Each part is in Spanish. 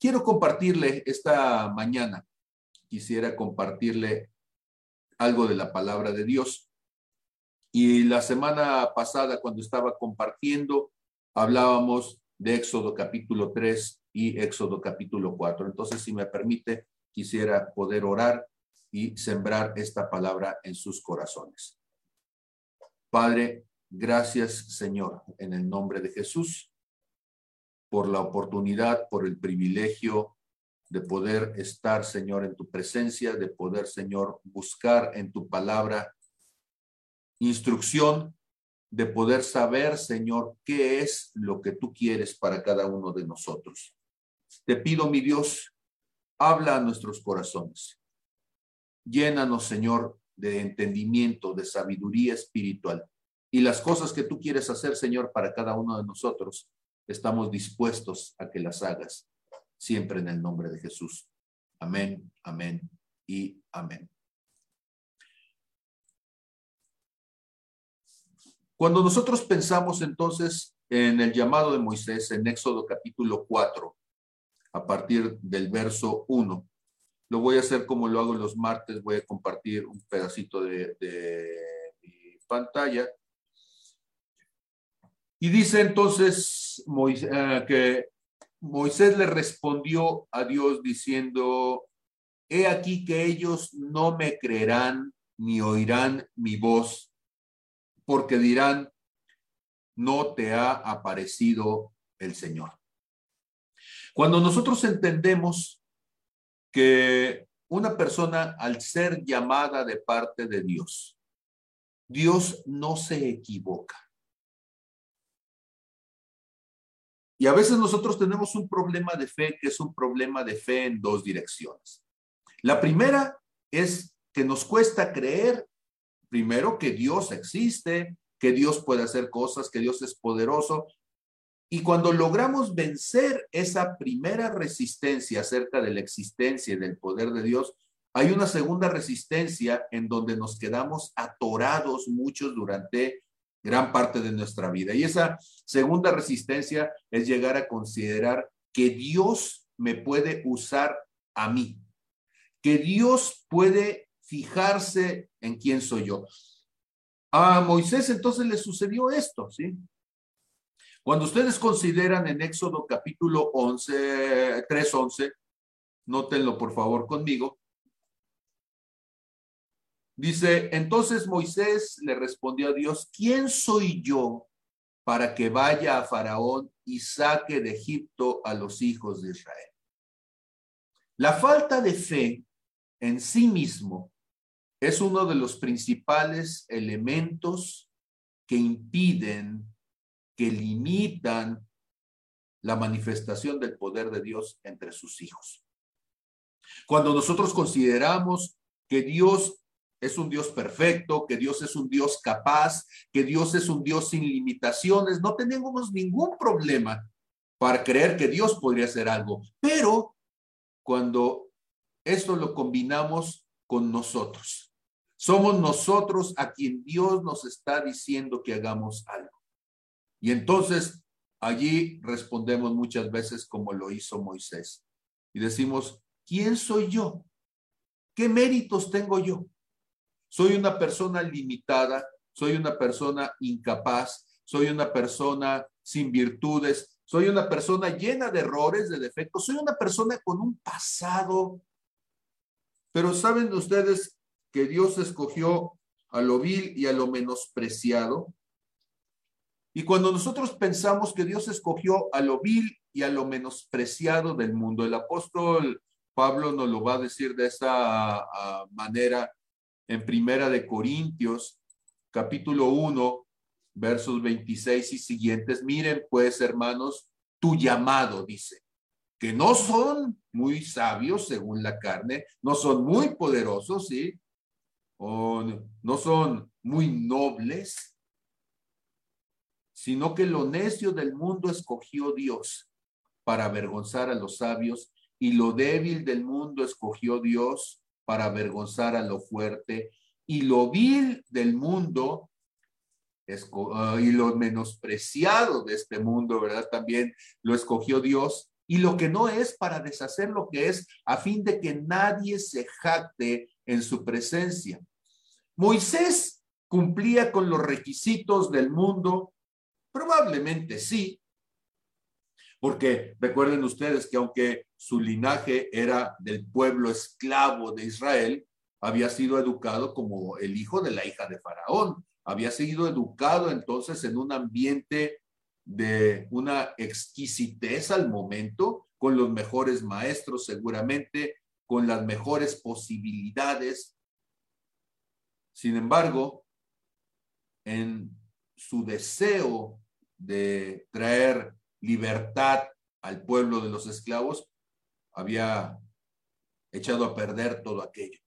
Quiero compartirle esta mañana, quisiera compartirle algo de la palabra de Dios. Y la semana pasada, cuando estaba compartiendo, hablábamos de Éxodo capítulo 3 y Éxodo capítulo 4. Entonces, si me permite, quisiera poder orar y sembrar esta palabra en sus corazones. Padre, gracias Señor, en el nombre de Jesús, por la oportunidad, por el privilegio de poder estar, Señor, en tu presencia, de poder, Señor, buscar en tu palabra instrucción, de poder saber, Señor, qué es lo que tú quieres para cada uno de nosotros. Te pido, mi Dios, habla a nuestros corazones. Llénanos, Señor, de entendimiento, de sabiduría espiritual. Y las cosas que tú quieres hacer, Señor, para cada uno de nosotros, estamos dispuestos a que las hagas, siempre en el nombre de Jesús. Amén, amén y amén. Cuando nosotros pensamos entonces en el llamado de Moisés en Éxodo capítulo 4, a partir del verso 1, lo voy a hacer como lo hago los martes, voy a compartir un pedacito de, mi pantalla. Y dice entonces eh, que Moisés le respondió a Dios diciendo, he aquí que ellos no me creerán ni oirán mi voz, porque dirán, no te ha aparecido el Señor. Cuando nosotros entendemos que una persona al ser llamada de parte de Dios, Dios no se equivoca. Y a veces nosotros tenemos un problema de fe que es un problema de fe en dos direcciones. La primera es que nos cuesta creer, primero, que Dios existe, que Dios puede hacer cosas, que Dios es poderoso, y cuando logramos vencer esa primera resistencia acerca de la existencia y del poder de Dios, hay una segunda resistencia en donde nos quedamos atorados muchos durante gran parte de nuestra vida. Y esa segunda resistencia es llegar a considerar que Dios me puede usar a mí, que Dios puede fijarse en quién soy yo. A Moisés entonces le sucedió esto, ¿sí? Cuando ustedes consideran en Éxodo capítulo 11, 3.11, nótenlo por favor conmigo, dice, entonces Moisés le respondió a Dios, ¿quién soy yo para que vaya a Faraón y saque de Egipto a los hijos de Israel? La falta de fe en sí mismo es uno de los principales elementos que impiden que limitan la manifestación del poder de Dios entre sus hijos. Cuando nosotros consideramos que Dios es un Dios perfecto, que Dios es un Dios capaz, que Dios es un Dios sin limitaciones, no tenemos ningún problema para creer que Dios podría hacer algo. Pero cuando esto lo combinamos con nosotros, somos nosotros a quien Dios nos está diciendo que hagamos algo. Y entonces allí respondemos muchas veces como lo hizo Moisés. Y decimos, ¿quién soy yo? ¿Qué méritos tengo yo? Soy una persona limitada, soy una persona incapaz, soy una persona sin virtudes, soy una persona llena de errores, de defectos, soy una persona con un pasado. Pero saben ustedes que Dios escogió a lo vil y a lo menospreciado y cuando nosotros pensamos que Dios escogió a lo vil y a lo menospreciado del mundo, el apóstol Pablo nos lo va a decir de esa manera en Primera de Corintios, capítulo 1, versos 26 y siguientes. Miren pues, hermanos, tu llamado, dice, que no son muy sabios según la carne, no son muy poderosos, ¿sí? No son muy nobles, sino que lo necio del mundo escogió Dios para avergonzar a los sabios y lo débil del mundo escogió Dios para avergonzar a lo fuerte y lo vil del mundo ah, y lo menospreciado de este mundo, ¿verdad? También lo escogió Dios y lo que no es para deshacer lo que es, a fin de que nadie se jacte en su presencia. Moisés cumplía con los requisitos del mundo, probablemente sí, porque recuerden ustedes que aunque su linaje era del pueblo esclavo de Israel, había sido educado como el hijo de la hija de Faraón, había sido educado entonces en un ambiente de una exquisitez al momento, con los mejores maestros seguramente, con las mejores posibilidades. Sin embargo, en su deseo de traer libertad al pueblo de los esclavos, había echado a perder todo aquello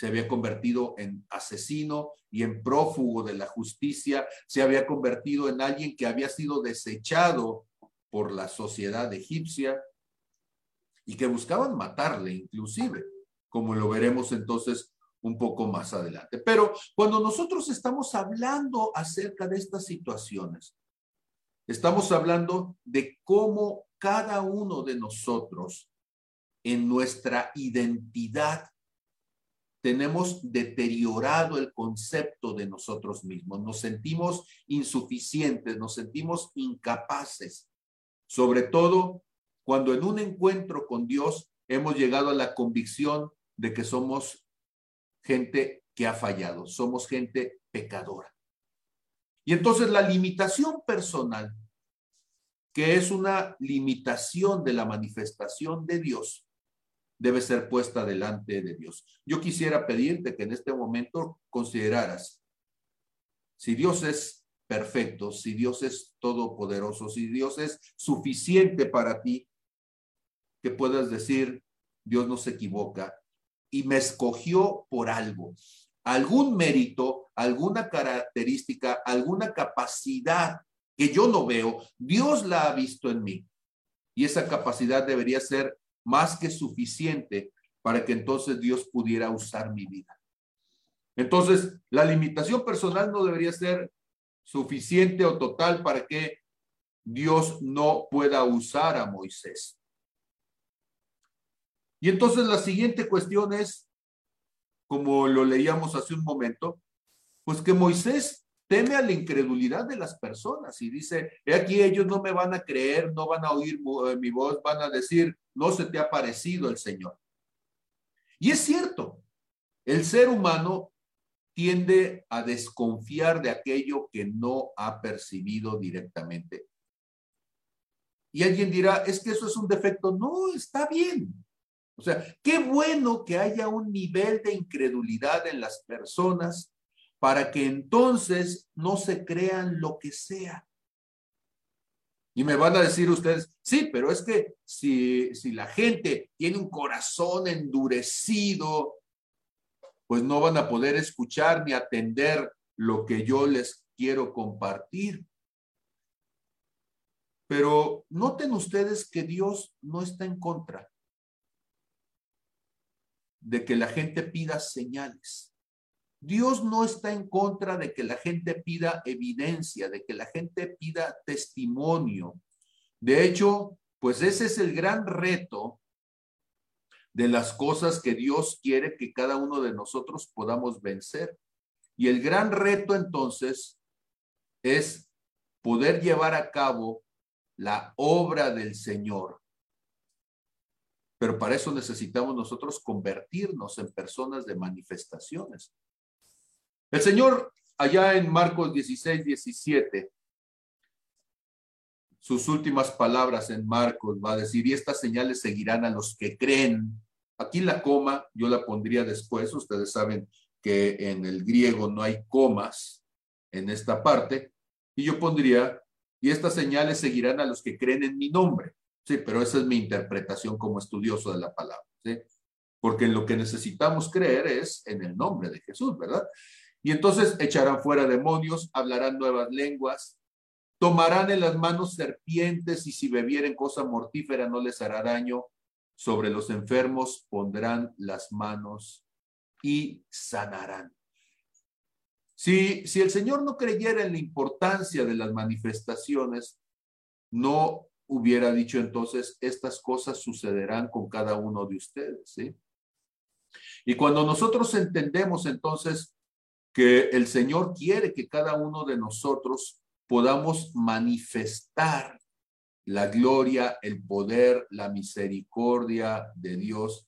se había convertido en asesino y en prófugo de la justicia, se había convertido en alguien que había sido desechado por la sociedad egipcia y que buscaban matarle inclusive, como lo veremos entonces un poco más adelante. Pero cuando nosotros estamos hablando acerca de estas situaciones, estamos hablando de cómo cada uno de nosotros en nuestra identidad tenemos deteriorado el concepto de nosotros mismos, nos sentimos insuficientes, nos sentimos incapaces, sobre todo cuando en un encuentro con Dios hemos llegado a la convicción de que somos gente que ha fallado, somos gente pecadora. Y entonces la limitación personal, que es una limitación de la manifestación de Dios, debe ser puesta delante de Dios. Yo quisiera pedirte que en este momento consideraras si Dios es perfecto, si Dios es todopoderoso, si Dios es suficiente para ti, que puedas decir, Dios no se equivoca y me escogió por algo, algún mérito, alguna característica, alguna capacidad que yo no veo, Dios la ha visto en mí. Y esa capacidad debería ser más que suficiente para que entonces Dios pudiera usar mi vida. Entonces, la limitación personal no debería ser suficiente o total para que Dios no pueda usar a Moisés. Y entonces la siguiente cuestión es, como lo leíamos hace un momento, pues que Moisés teme a la incredulidad de las personas y dice, he aquí ellos no me van a creer, no van a oír eh, mi voz, van a decir, no se te ha parecido el Señor. Y es cierto, el ser humano tiende a desconfiar de aquello que no ha percibido directamente. Y alguien dirá, es que eso es un defecto. No, está bien. O sea, qué bueno que haya un nivel de incredulidad en las personas para que entonces no se crean lo que sea. Y me van a decir ustedes, sí, pero es que si, si la gente tiene un corazón endurecido, pues no van a poder escuchar ni atender lo que yo les quiero compartir. Pero noten ustedes que Dios no está en contra de que la gente pida señales. Dios no está en contra de que la gente pida evidencia, de que la gente pida testimonio. De hecho, pues ese es el gran reto de las cosas que Dios quiere que cada uno de nosotros podamos vencer. Y el gran reto entonces es poder llevar a cabo la obra del Señor. Pero para eso necesitamos nosotros convertirnos en personas de manifestaciones. El Señor, allá en Marcos 16, 17, sus últimas palabras en Marcos va a decir, y estas señales seguirán a los que creen. Aquí la coma yo la pondría después, ustedes saben que en el griego no hay comas en esta parte, y yo pondría, y estas señales seguirán a los que creen en mi nombre. Sí, pero esa es mi interpretación como estudioso de la palabra, ¿sí? Porque lo que necesitamos creer es en el nombre de Jesús, ¿verdad? Y entonces echarán fuera demonios, hablarán nuevas lenguas, tomarán en las manos serpientes y si bebieren cosa mortífera no les hará daño. Sobre los enfermos pondrán las manos y sanarán. Si, si el Señor no creyera en la importancia de las manifestaciones, no hubiera dicho entonces, estas cosas sucederán con cada uno de ustedes, ¿sí? Y cuando nosotros entendemos entonces que el Señor quiere que cada uno de nosotros podamos manifestar la gloria, el poder, la misericordia de Dios,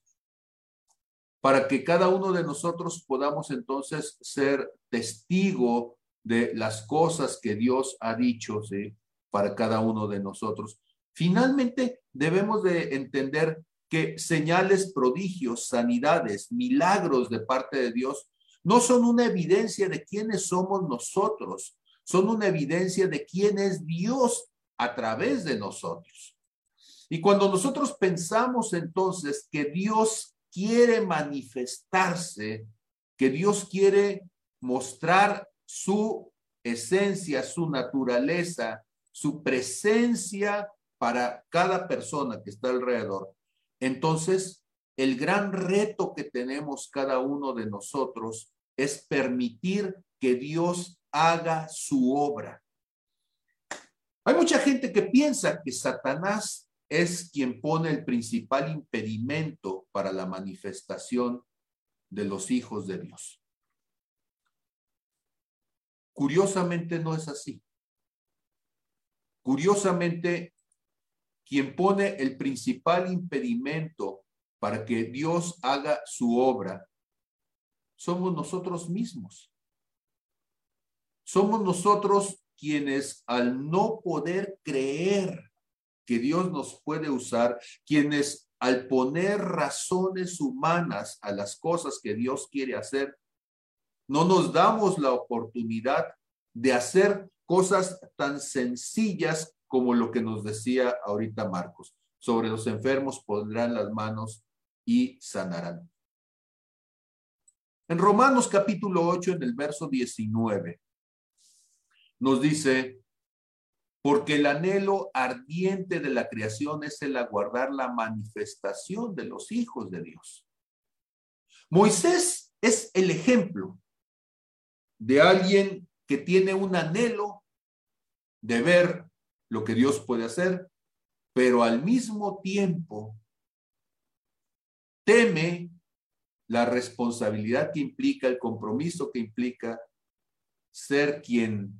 para que cada uno de nosotros podamos entonces ser testigo de las cosas que Dios ha dicho, ¿sí? Para cada uno de nosotros. Finalmente, debemos de entender que señales, prodigios, sanidades, milagros de parte de Dios no son una evidencia de quiénes somos nosotros, son una evidencia de quién es Dios a través de nosotros. Y cuando nosotros pensamos entonces que Dios quiere manifestarse, que Dios quiere mostrar su esencia, su naturaleza, su presencia para cada persona que está alrededor, entonces el gran reto que tenemos cada uno de nosotros es permitir que Dios haga su obra. Hay mucha gente que piensa que Satanás es quien pone el principal impedimento para la manifestación de los hijos de Dios. Curiosamente no es así. Curiosamente, quien pone el principal impedimento para que Dios haga su obra somos nosotros mismos. Somos nosotros quienes al no poder creer que Dios nos puede usar, quienes al poner razones humanas a las cosas que Dios quiere hacer, no nos damos la oportunidad de hacer cosas tan sencillas como lo que nos decía ahorita Marcos. Sobre los enfermos pondrán las manos y sanarán. En Romanos capítulo 8, en el verso 19, nos dice, porque el anhelo ardiente de la creación es el aguardar la manifestación de los hijos de Dios. Moisés es el ejemplo de alguien que tiene un anhelo de ver lo que Dios puede hacer, pero al mismo tiempo teme la responsabilidad que implica, el compromiso que implica ser quien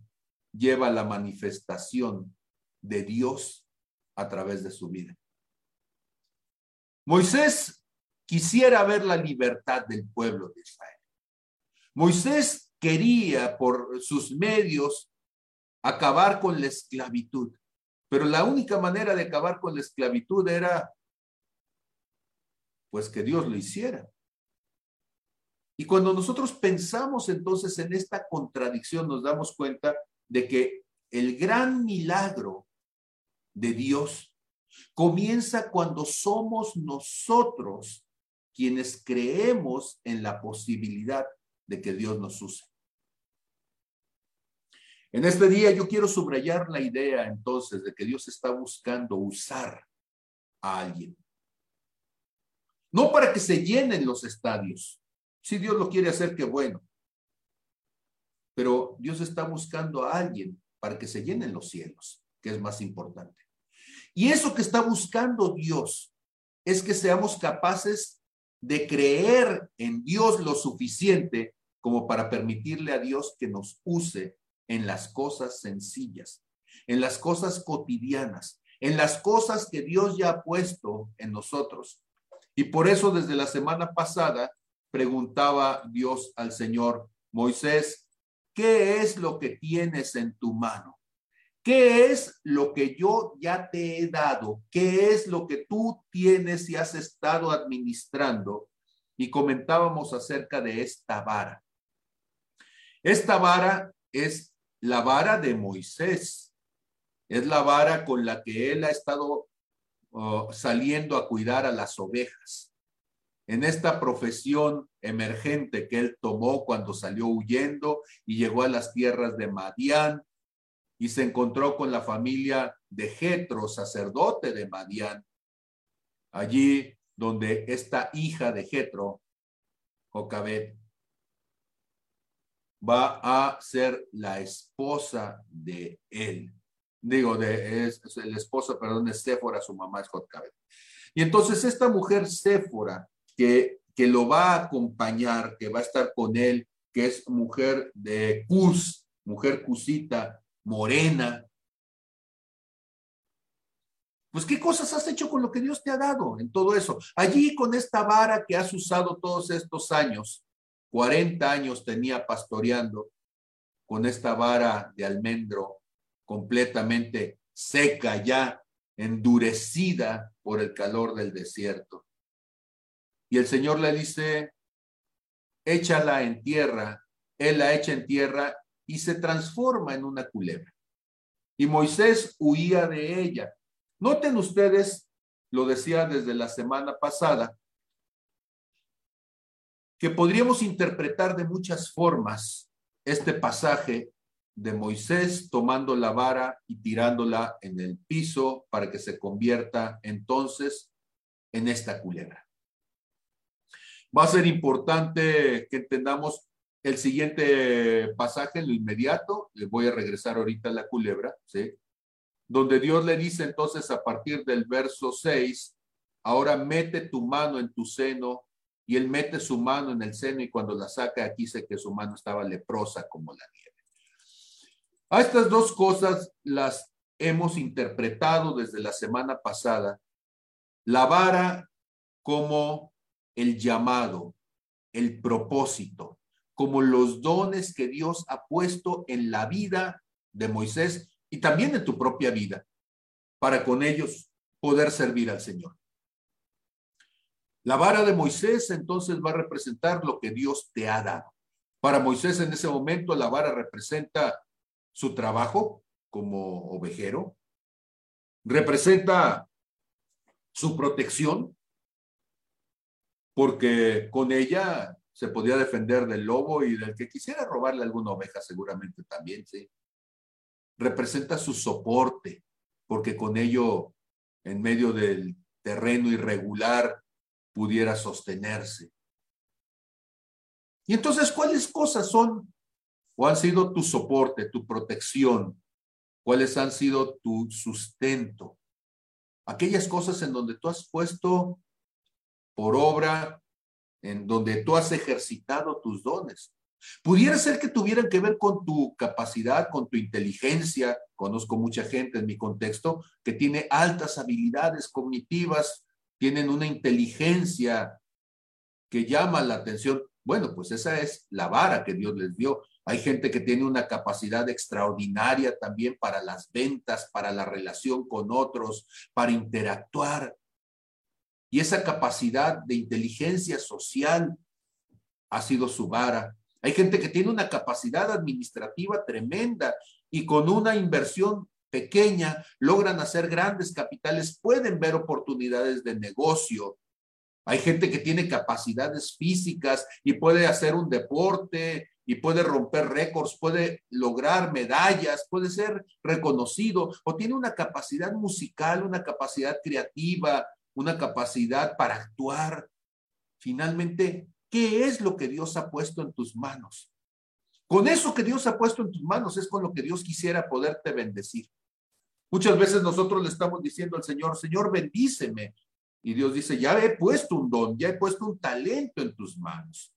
lleva la manifestación de Dios a través de su vida. Moisés quisiera ver la libertad del pueblo de Israel. Moisés quería por sus medios acabar con la esclavitud, pero la única manera de acabar con la esclavitud era pues que Dios lo hiciera. Y cuando nosotros pensamos entonces en esta contradicción, nos damos cuenta de que el gran milagro de Dios comienza cuando somos nosotros quienes creemos en la posibilidad de que Dios nos use. En este día yo quiero subrayar la idea entonces de que Dios está buscando usar a alguien. No para que se llenen los estadios. Si Dios lo quiere hacer, qué bueno. Pero Dios está buscando a alguien para que se llenen los cielos, que es más importante. Y eso que está buscando Dios es que seamos capaces de creer en Dios lo suficiente como para permitirle a Dios que nos use en las cosas sencillas, en las cosas cotidianas, en las cosas que Dios ya ha puesto en nosotros. Y por eso desde la semana pasada preguntaba Dios al Señor, Moisés, ¿Qué es lo que tienes en tu mano? ¿Qué es lo que yo ya te he dado? ¿Qué es lo que tú tienes y has estado administrando? Y comentábamos acerca de esta vara. Esta vara es la vara de Moisés. Es la vara con la que él ha estado saliendo a cuidar a las ovejas en esta profesión emergente que él tomó cuando salió huyendo y llegó a las tierras de Madián y se encontró con la familia de Jetro, sacerdote de Madián, allí donde esta hija de Jetro, Jocabet, va a ser la esposa de él. Digo, de, es, el esposo, perdón, es Séfora, su mamá es Jotcabet. Y entonces esta mujer Séfora, que, que lo va a acompañar, que va a estar con él, que es mujer de Cus, mujer cusita, morena, pues, ¿qué cosas has hecho con lo que Dios te ha dado en todo eso? Allí con esta vara que has usado todos estos años, 40 años tenía pastoreando con esta vara de almendro completamente seca ya, endurecida por el calor del desierto. Y el Señor le dice, échala en tierra. Él la echa en tierra y se transforma en una culebra. Y Moisés huía de ella. Noten ustedes, lo decía desde la semana pasada, que podríamos interpretar de muchas formas este pasaje de Moisés tomando la vara y tirándola en el piso para que se convierta entonces en esta culebra. Va a ser importante que entendamos el siguiente pasaje en lo inmediato. Les voy a regresar ahorita a la culebra, ¿sí? donde Dios le dice entonces a partir del verso 6, ahora mete tu mano en tu seno, y él mete su mano en el seno y cuando la saca aquí sé que su mano estaba leprosa como la nieve. A estas dos cosas las hemos interpretado desde la semana pasada. La vara como el llamado, el propósito, como los dones que Dios ha puesto en la vida de Moisés y también en tu propia vida, para con ellos poder servir al Señor. La vara de Moisés entonces va a representar lo que Dios te ha dado. Para Moisés en ese momento la vara representa su trabajo como ovejero, representa su protección, porque con ella se podía defender del lobo y del que quisiera robarle alguna oveja seguramente también, sí representa su soporte, porque con ello, en medio del terreno irregular, pudiera sostenerse. Y entonces, ¿cuáles cosas son o han sido tu soporte, tu protección? ¿Cuáles han sido tu sustento? Aquellas cosas en donde tú has puesto por obra, en donde tú has ejercitado tus dones. Pudiera ser que tuvieran que ver con tu capacidad, con tu inteligencia. Conozco mucha gente en mi contexto que tiene altas habilidades cognitivas, tienen una inteligencia que llama la atención. Bueno, pues esa es la vara que Dios les dio. Hay gente que tiene una capacidad extraordinaria también para las ventas, para la relación con otros, para interactuar. Y esa capacidad de inteligencia social ha sido su vara. Hay gente que tiene una capacidad administrativa tremenda y con una inversión pequeña logran hacer grandes capitales, pueden ver oportunidades de negocio. Hay gente que tiene capacidades físicas y puede hacer un deporte y puede romper récords, puede lograr medallas, puede ser reconocido o tiene una capacidad musical, una capacidad creativa, una capacidad para actuar. Finalmente, ¿Qué es lo que Dios ha puesto en tus manos? Con eso que Dios ha puesto en tus manos es con lo que Dios quisiera poderte bendecir. Muchas veces nosotros le estamos diciendo al Señor, Señor, bendíceme. Y Dios dice, ya he puesto un don, ya he puesto un talento en tus manos.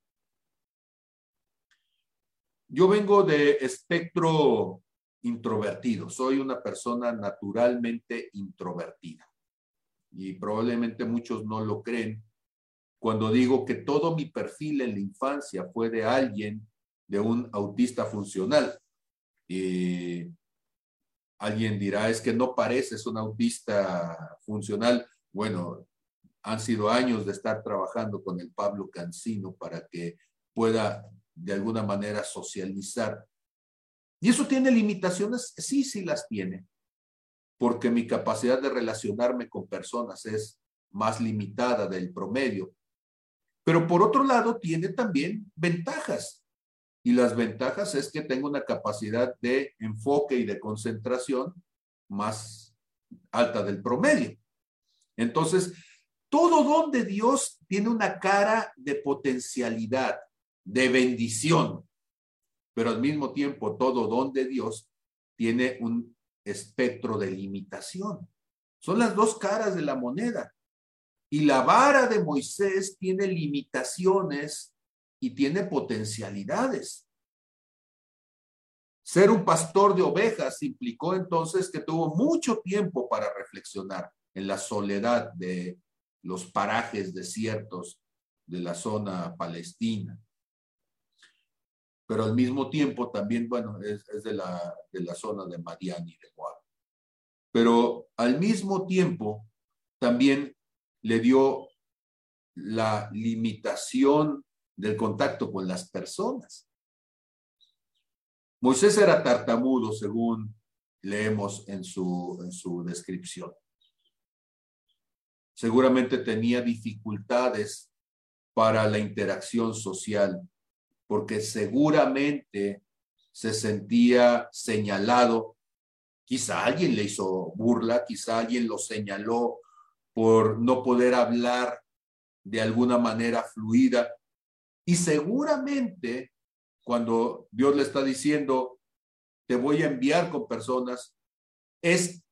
Yo vengo de espectro introvertido, soy una persona naturalmente introvertida. Y probablemente muchos no lo creen, cuando digo que todo mi perfil en la infancia fue de alguien, de un autista funcional. Y alguien dirá, es que no pareces un autista funcional. Bueno, han sido años de estar trabajando con el Pablo Cancino para que pueda de alguna manera socializar. ¿Y eso tiene limitaciones? Sí, sí las tiene, porque mi capacidad de relacionarme con personas es más limitada del promedio. Pero por otro lado, tiene también ventajas. Y las ventajas es que tengo una capacidad de enfoque y de concentración más alta del promedio. Entonces, todo don de Dios tiene una cara de potencialidad, de bendición, pero al mismo tiempo todo don de Dios tiene un espectro de limitación. Son las dos caras de la moneda. Y la vara de Moisés tiene limitaciones y tiene potencialidades. Ser un pastor de ovejas implicó entonces que tuvo mucho tiempo para reflexionar en la soledad de los parajes desiertos de la zona palestina. Pero al mismo tiempo también, bueno, es, de, la, de la zona de Madian y de Moab. Pero al mismo tiempo también le dio la limitación del contacto con las personas. Moisés era tartamudo, según leemos en su, en su descripción. Seguramente tenía dificultades para la interacción social, porque seguramente se sentía señalado. Quizá alguien le hizo burla, quizá alguien lo señaló por no poder hablar de alguna manera fluida. Y seguramente cuando Dios le está diciendo, te voy a enviar con personas, es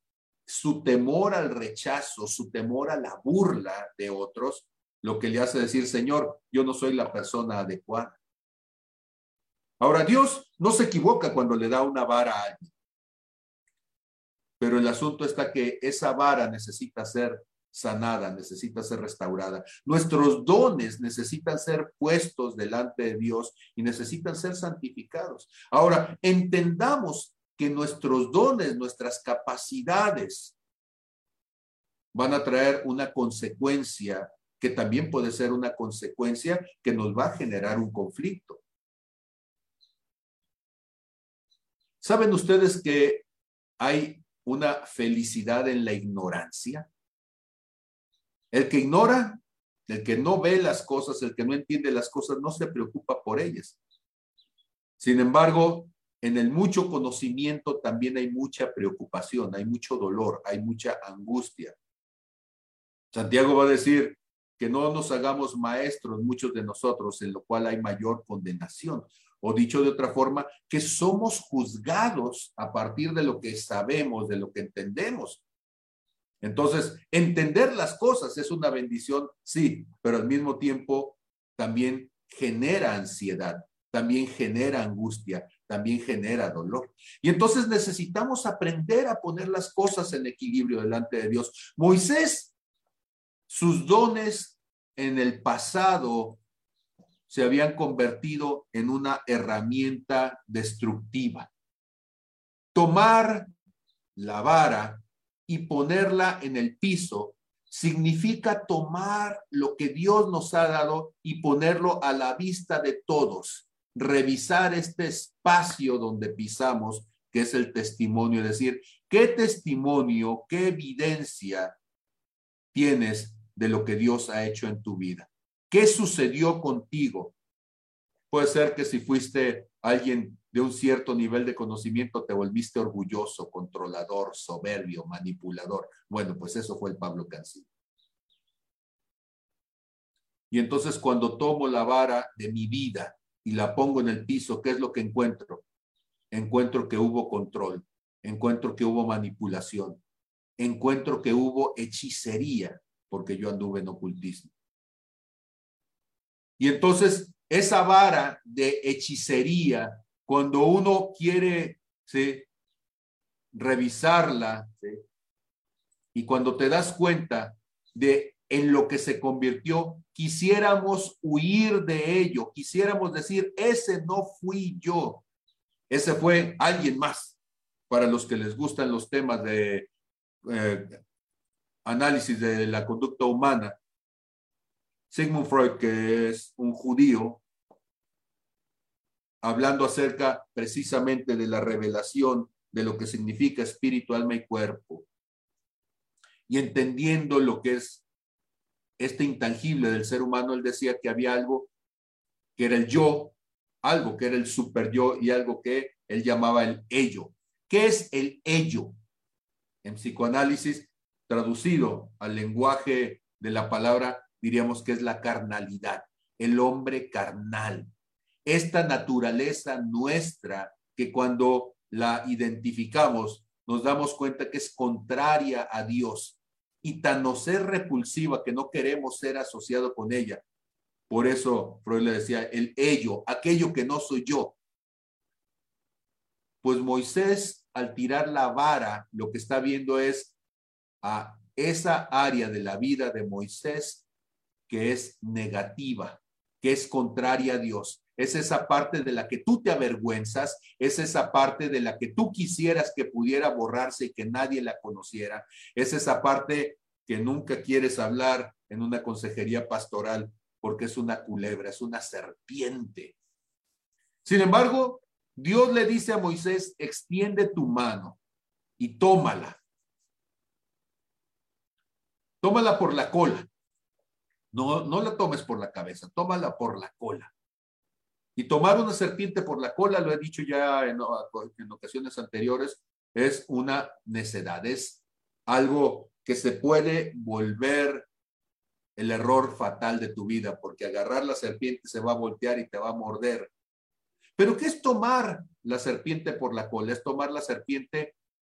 su temor al rechazo, su temor a la burla de otros, lo que le hace decir, Señor, yo no soy la persona adecuada. Ahora, Dios no se equivoca cuando le da una vara a alguien, pero el asunto está que esa vara necesita ser sanada, necesita ser restaurada. Nuestros dones necesitan ser puestos delante de Dios y necesitan ser santificados. Ahora, entendamos que nuestros dones, nuestras capacidades van a traer una consecuencia que también puede ser una consecuencia que nos va a generar un conflicto. ¿Saben ustedes que hay una felicidad en la ignorancia? El que ignora, el que no ve las cosas, el que no entiende las cosas, no se preocupa por ellas. Sin embargo, en el mucho conocimiento también hay mucha preocupación, hay mucho dolor, hay mucha angustia. Santiago va a decir que no nos hagamos maestros muchos de nosotros, en lo cual hay mayor condenación. O dicho de otra forma, que somos juzgados a partir de lo que sabemos, de lo que entendemos. Entonces, entender las cosas es una bendición, sí, pero al mismo tiempo también genera ansiedad, también genera angustia, también genera dolor. Y entonces necesitamos aprender a poner las cosas en equilibrio delante de Dios. Moisés, sus dones en el pasado se habían convertido en una herramienta destructiva. Tomar la vara y ponerla en el piso significa tomar lo que Dios nos ha dado y ponerlo a la vista de todos, revisar este espacio donde pisamos, que es el testimonio, es decir, ¿qué testimonio, qué evidencia tienes de lo que Dios ha hecho en tu vida? ¿Qué sucedió contigo? Puede ser que si fuiste alguien de un cierto nivel de conocimiento te volviste orgulloso, controlador, soberbio, manipulador. Bueno, pues eso fue el Pablo Cancino. Y entonces cuando tomo la vara de mi vida y la pongo en el piso, ¿qué es lo que encuentro? Encuentro que hubo control, encuentro que hubo manipulación, encuentro que hubo hechicería, porque yo anduve en ocultismo. Y entonces esa vara de hechicería cuando uno quiere revisarla y cuando te das cuenta de en lo que se convirtió, quisiéramos huir de ello, quisiéramos decir, ese no fui yo, ese fue alguien más, para los que les gustan los temas de eh, análisis de la conducta humana. Sigmund Freud, que es un judío, hablando acerca precisamente de la revelación de lo que significa espíritu, alma y cuerpo, y entendiendo lo que es este intangible del ser humano, él decía que había algo que era el yo, algo que era el super yo y algo que él llamaba el ello. ¿Qué es el ello? En psicoanálisis, traducido al lenguaje de la palabra, diríamos que es la carnalidad, el hombre carnal, esta naturaleza nuestra que cuando la identificamos nos damos cuenta que es contraria a Dios y tan nos es repulsiva que no queremos ser asociado con ella. Por eso Freud le decía el ello, aquello que no soy yo. Pues Moisés, al tirar la vara, lo que está viendo es a esa área de la vida de Moisés que es negativa, que es contraria a Dios. Es esa parte de la que tú te avergüenzas, es esa parte de la que tú quisieras que pudiera borrarse y que nadie la conociera, es esa parte que nunca quieres hablar en una consejería pastoral porque es una culebra, es una serpiente. Sin embargo, Dios le dice a Moisés, extiende tu mano y tómala. Tómala por la cola. No, no la tomes por la cabeza, tómala por la cola. Y tomar una serpiente por la cola, lo he dicho ya en, en ocasiones anteriores, es una necedad, es algo que se puede volver el error fatal de tu vida, porque agarrar la serpiente se va a voltear y te va a morder. Pero ¿qué es tomar la serpiente por la cola? Es tomar la serpiente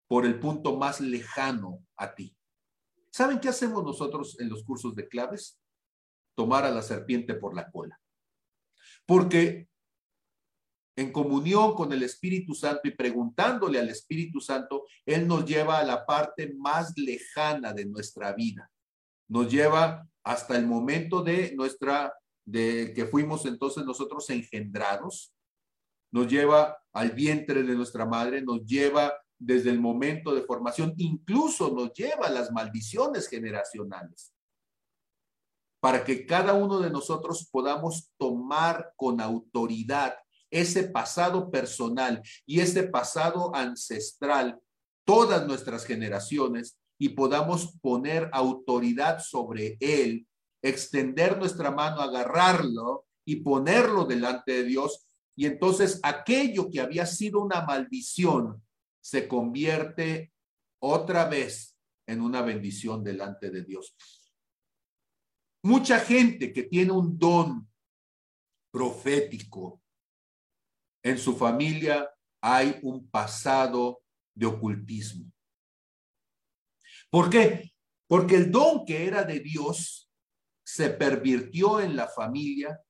por el punto más lejano a ti. ¿Saben qué hacemos nosotros en los cursos de claves? Tomar a la serpiente por la cola. Porque en comunión con el Espíritu Santo y preguntándole al Espíritu Santo, Él nos lleva a la parte más lejana de nuestra vida. Nos lleva hasta el momento de nuestra, de que fuimos entonces nosotros engendrados. Nos lleva al vientre de nuestra madre, nos lleva desde el momento de formación, incluso nos lleva a las maldiciones generacionales para que cada uno de nosotros podamos tomar con autoridad ese pasado personal y ese pasado ancestral, todas nuestras generaciones, y podamos poner autoridad sobre él, extender nuestra mano, agarrarlo y ponerlo delante de Dios. Y entonces aquello que había sido una maldición se convierte otra vez en una bendición delante de Dios. Mucha gente que tiene un don profético en su familia hay un pasado de ocultismo. ¿Por qué? Porque el don que era de Dios se pervirtió en la familia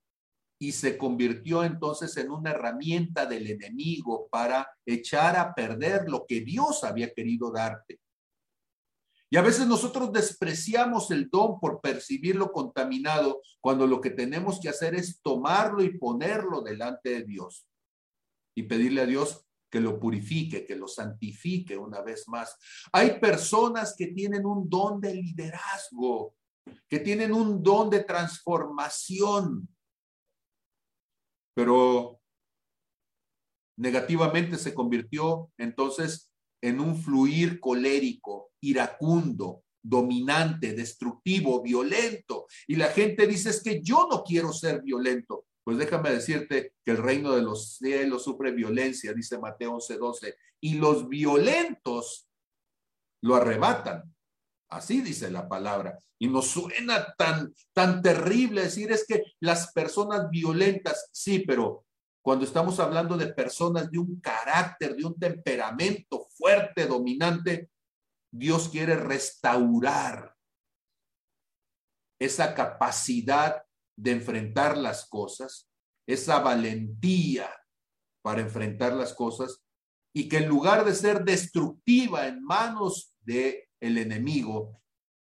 y se convirtió entonces en una herramienta del enemigo para echar a perder lo que Dios había querido darte. Y a veces nosotros despreciamos el don por percibirlo contaminado, cuando lo que tenemos que hacer es tomarlo y ponerlo delante de Dios y pedirle a Dios que lo purifique, que lo santifique una vez más. Hay personas que tienen un don de liderazgo, que tienen un don de transformación, pero negativamente se convirtió entonces en un fluir colérico, iracundo, dominante, destructivo, violento. Y la gente dice, es que yo no quiero ser violento. Pues déjame decirte que el reino de los cielos sufre violencia, dice Mateo 11:12, y los violentos lo arrebatan. Así dice la palabra. Y nos suena tan, tan terrible decir es que las personas violentas, sí, pero cuando estamos hablando de personas de un carácter, de un temperamento fuerte, dominante, Dios quiere restaurar esa capacidad de enfrentar las cosas, esa valentía para enfrentar las cosas y que en lugar de ser destructiva en manos de el enemigo,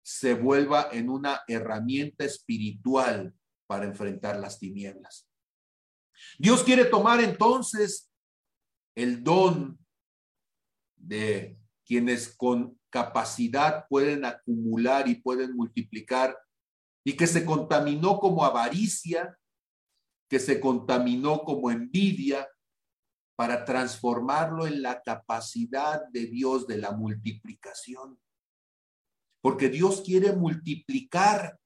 se vuelva en una herramienta espiritual para enfrentar las tinieblas. Dios quiere tomar entonces el don de quienes con capacidad pueden acumular y pueden multiplicar y que se contaminó como avaricia, que se contaminó como envidia, para transformarlo en la capacidad de Dios de la multiplicación. Porque Dios quiere multiplicar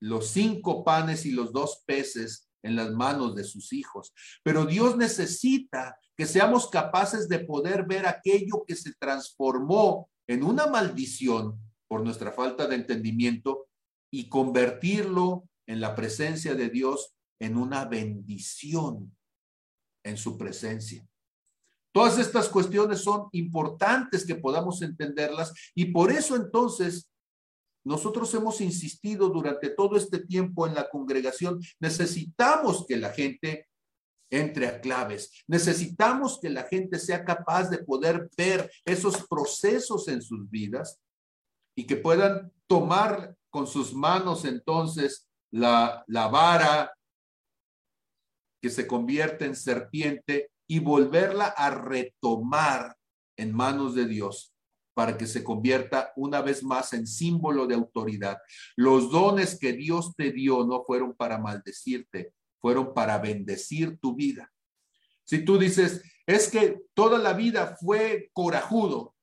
los cinco panes y los dos peces en las manos de sus hijos. Pero Dios necesita que seamos capaces de poder ver aquello que se transformó en una maldición por nuestra falta de entendimiento y convertirlo en la presencia de Dios en una bendición en su presencia. Todas estas cuestiones son importantes que podamos entenderlas y por eso entonces nosotros hemos insistido durante todo este tiempo en la congregación, necesitamos que la gente entre a claves. Necesitamos que la gente sea capaz de poder ver esos procesos en sus vidas y que puedan tomar con sus manos entonces la, la vara que se convierte en serpiente y volverla a retomar en manos de Dios para que se convierta una vez más en símbolo de autoridad. Los dones que Dios te dio no fueron para maldecirte, fueron para bendecir tu vida. Si tú dices, es que toda la vida fue corajudo,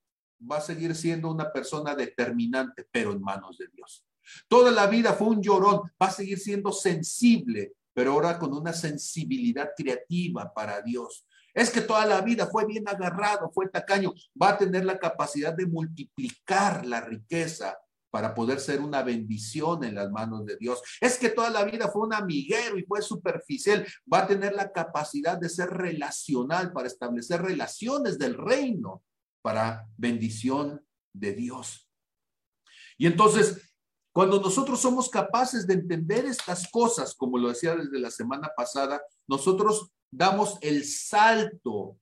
va a seguir siendo una persona determinante, pero en manos de Dios. Toda la vida fue un llorón, va a seguir siendo sensible, pero ahora con una sensibilidad creativa para Dios. Es que toda la vida fue bien agarrado, fue tacaño, va a tener la capacidad de multiplicar la riqueza para poder ser una bendición en las manos de Dios. Es que toda la vida fue un amiguero y fue superficial, va a tener la capacidad de ser relacional para establecer relaciones del reino para bendición de Dios. Y entonces cuando nosotros somos capaces de entender estas cosas, como lo decía desde la semana pasada, nosotros damos el salto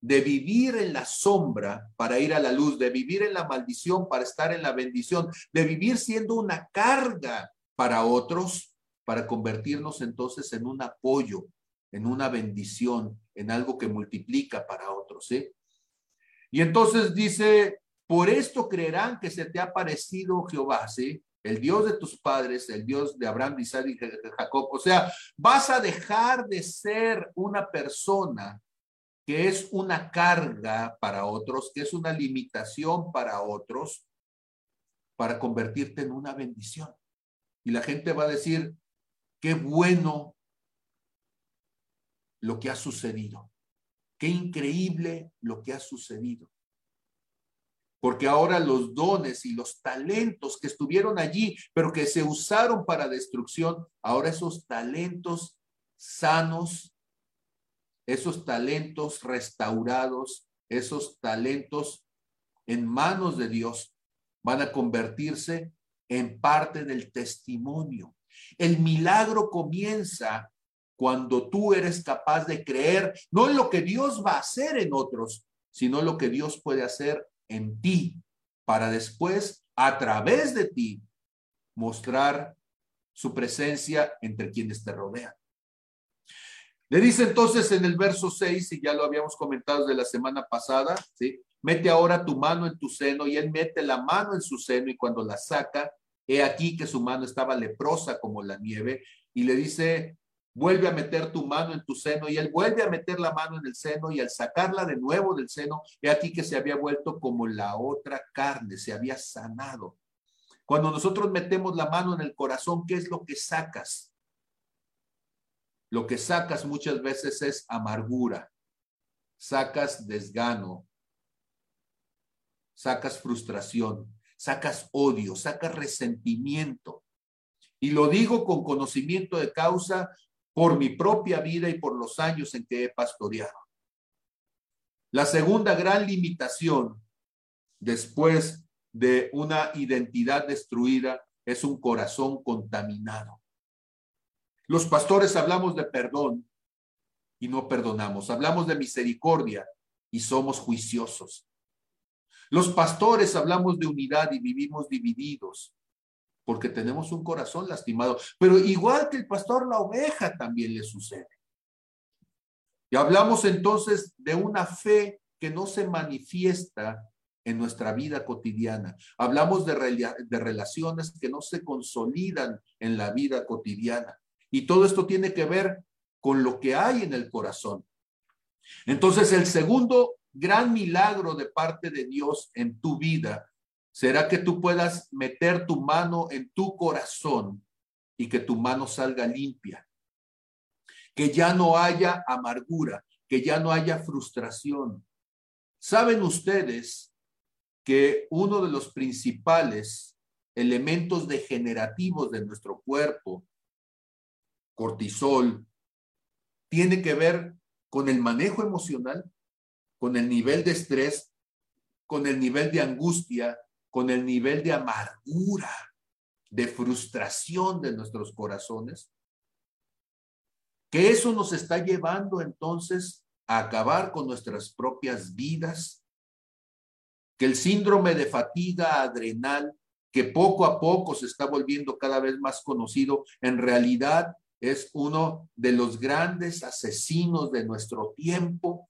de vivir en la sombra para ir a la luz, de vivir en la maldición para estar en la bendición, de vivir siendo una carga para otros, para convertirnos entonces en un apoyo, en una bendición, en algo que multiplica para otros. Y entonces dice, por esto creerán que se te ha parecido Jehová, ¿sí? El Dios de tus padres, el Dios de Abraham, Isaac y Jacob. O sea, vas a dejar de ser una persona que es una carga para otros, que es una limitación para otros, para convertirte en una bendición. Y la gente va a decir, qué bueno lo que ha sucedido, qué increíble lo que ha sucedido porque ahora los dones y los talentos que estuvieron allí, pero que se usaron para destrucción, ahora esos talentos sanos, esos talentos restaurados, esos talentos en manos de Dios, van a convertirse en parte del testimonio. El milagro comienza cuando tú eres capaz de creer, no en lo que Dios va a hacer en otros, sino lo que Dios puede hacer en ti para después, a través de ti, mostrar su presencia entre quienes te rodean. Le dice entonces en el verso 6, y ya lo habíamos comentado de la semana pasada. Mete ahora tu mano en tu seno y él mete la mano en su seno y cuando la saca, he aquí que su mano estaba leprosa como la nieve y le dice, vuelve a meter tu mano en tu seno y él vuelve a meter la mano en el seno y al sacarla de nuevo del seno, he aquí que se había vuelto como la otra carne, se había sanado. Cuando nosotros metemos la mano en el corazón, ¿qué es lo que sacas? Lo que sacas muchas veces es amargura, sacas desgano, sacas frustración, sacas odio, sacas resentimiento. Y lo digo con conocimiento de causa por mi propia vida y por los años en que he pastoreado. La segunda gran limitación después de una identidad destruida es un corazón contaminado. Los pastores hablamos de perdón y no perdonamos. Hablamos de misericordia y somos juiciosos. Los pastores hablamos de unidad y vivimos divididos porque tenemos un corazón lastimado. Pero igual que el pastor, la oveja también le sucede. Y hablamos entonces de una fe que no se manifiesta en nuestra vida cotidiana. Hablamos de, de relaciones que no se consolidan en la vida cotidiana. Y todo esto tiene que ver con lo que hay en el corazón. Entonces, el segundo gran milagro de parte de Dios en tu vida será que tú puedas meter tu mano en tu corazón y que tu mano salga limpia. Que ya no haya amargura, que ya no haya frustración. ¿Saben ustedes que uno de los principales elementos degenerativos de nuestro cuerpo, cortisol, tiene que ver con el manejo emocional? con el nivel de estrés, con el nivel de angustia, con el nivel de amargura, de frustración de nuestros corazones, que eso nos está llevando entonces a acabar con nuestras propias vidas, que el síndrome de fatiga adrenal, que poco a poco se está volviendo cada vez más conocido, en realidad es uno de los grandes asesinos de nuestro tiempo.